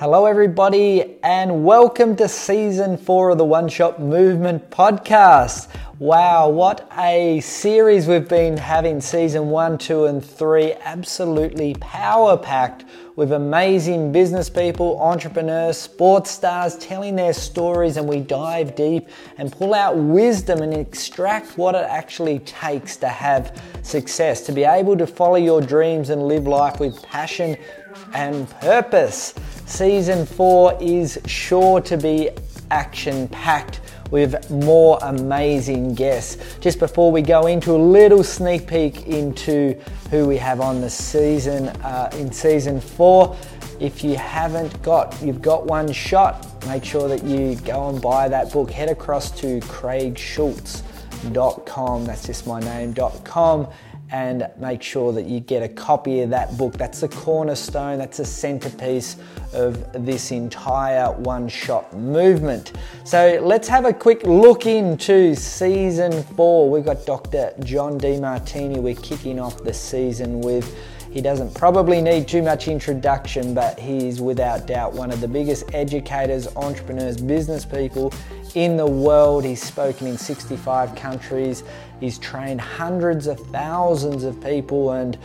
Hello, everybody, and welcome to season four of the One Shot Movement podcast. Wow, what a series we've been having season one, two, and three. Absolutely power packed with amazing business people, entrepreneurs, sports stars telling their stories, and we dive deep and pull out wisdom and extract what it actually takes to have success, to be able to follow your dreams and live life with passion and purpose. Season four is sure to be action packed with more amazing guests. Just before we go into a little sneak peek into who we have on the season uh, in season four, if you haven't got, you've got one shot, make sure that you go and buy that book. Head across to craigschultz.com, that's just my name.com and make sure that you get a copy of that book. That's the cornerstone, that's the centerpiece of this entire one shot movement. So let's have a quick look into season four. We've got Dr. John Demartini, we're kicking off the season with. He doesn't probably need too much introduction, but he's without doubt one of the biggest educators, entrepreneurs, business people in the world. He's spoken in 65 countries. He's trained hundreds of thousands of people and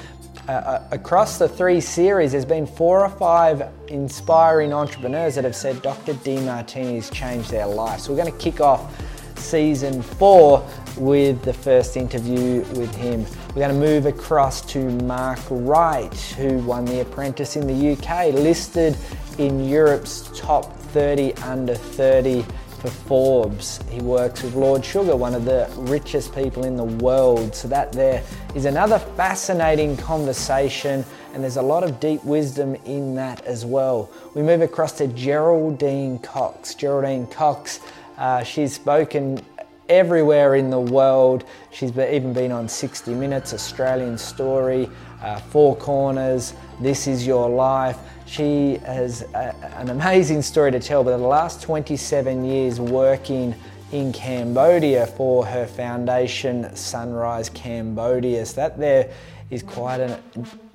uh, uh, across the three series, there's been four or five inspiring entrepreneurs that have said Dr. Demartini's changed their life. So we're going to kick off season four with the first interview with him. We're going to move across to Mark Wright, who won The Apprentice in the UK, listed in Europe's top 30 under 30 for Forbes. He works with Lord Sugar, one of the richest people in the world. So that there is another fascinating conversation and there's a lot of deep wisdom in that as well. We move across to Geraldine Cox. Geraldine Cox, uh, she's spoken everywhere in the world. She's even been on 60 Minutes, Australian Story, uh, Four Corners, This Is Your Life. She has a, an amazing story to tell, but the last 27 years working in Cambodia for her foundation, Sunrise Cambodia. So that there is quite an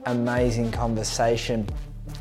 amazing conversation.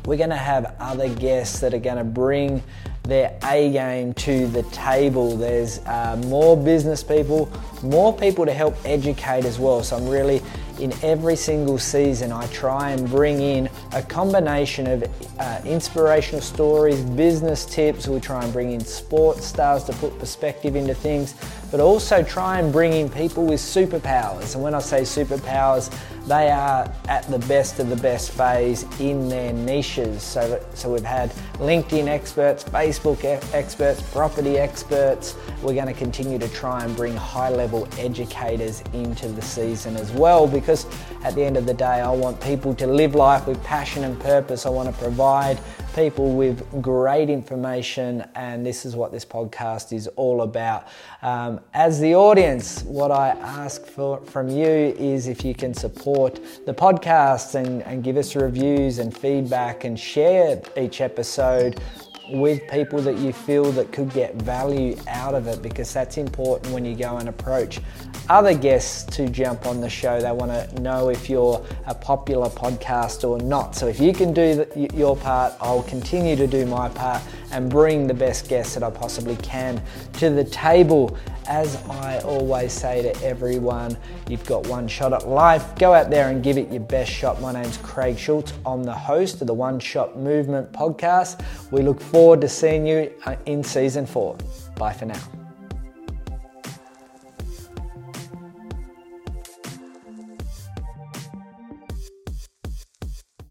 We're going to have other guests that are going to bring their A game to the table. There's uh, more business people, more people to help educate as well. So I'm really in every single season, I try and bring in a combination of uh, inspirational stories, business tips. We try and bring in sports stars to put perspective into things, but also try and bring in people with superpowers. And when I say superpowers, they are at the best of the best phase in their niches. So, so we've had LinkedIn experts, Facebook experts, property experts. We're going to continue to try and bring high level educators into the season as well because at the end of the day, I want people to live life with passion and purpose. I want to provide people with great information, and this is what this podcast is all about. Um, as the audience, what I ask for from you is if you can support the podcast and, and give us reviews and feedback and share each episode with people that you feel that could get value out of it because that's important when you go and approach other guests to jump on the show. They want to know if you're a popular podcast or not. So if you can do the, your part, I'll continue to do my part and bring the best guests that I possibly can to the table. As I always say to everyone, you've got one shot at life. Go out there and give it your best shot. My name's Craig Schultz. I'm the host of the One Shot Movement podcast. We look forward to seeing you uh, in season four. Bye for now.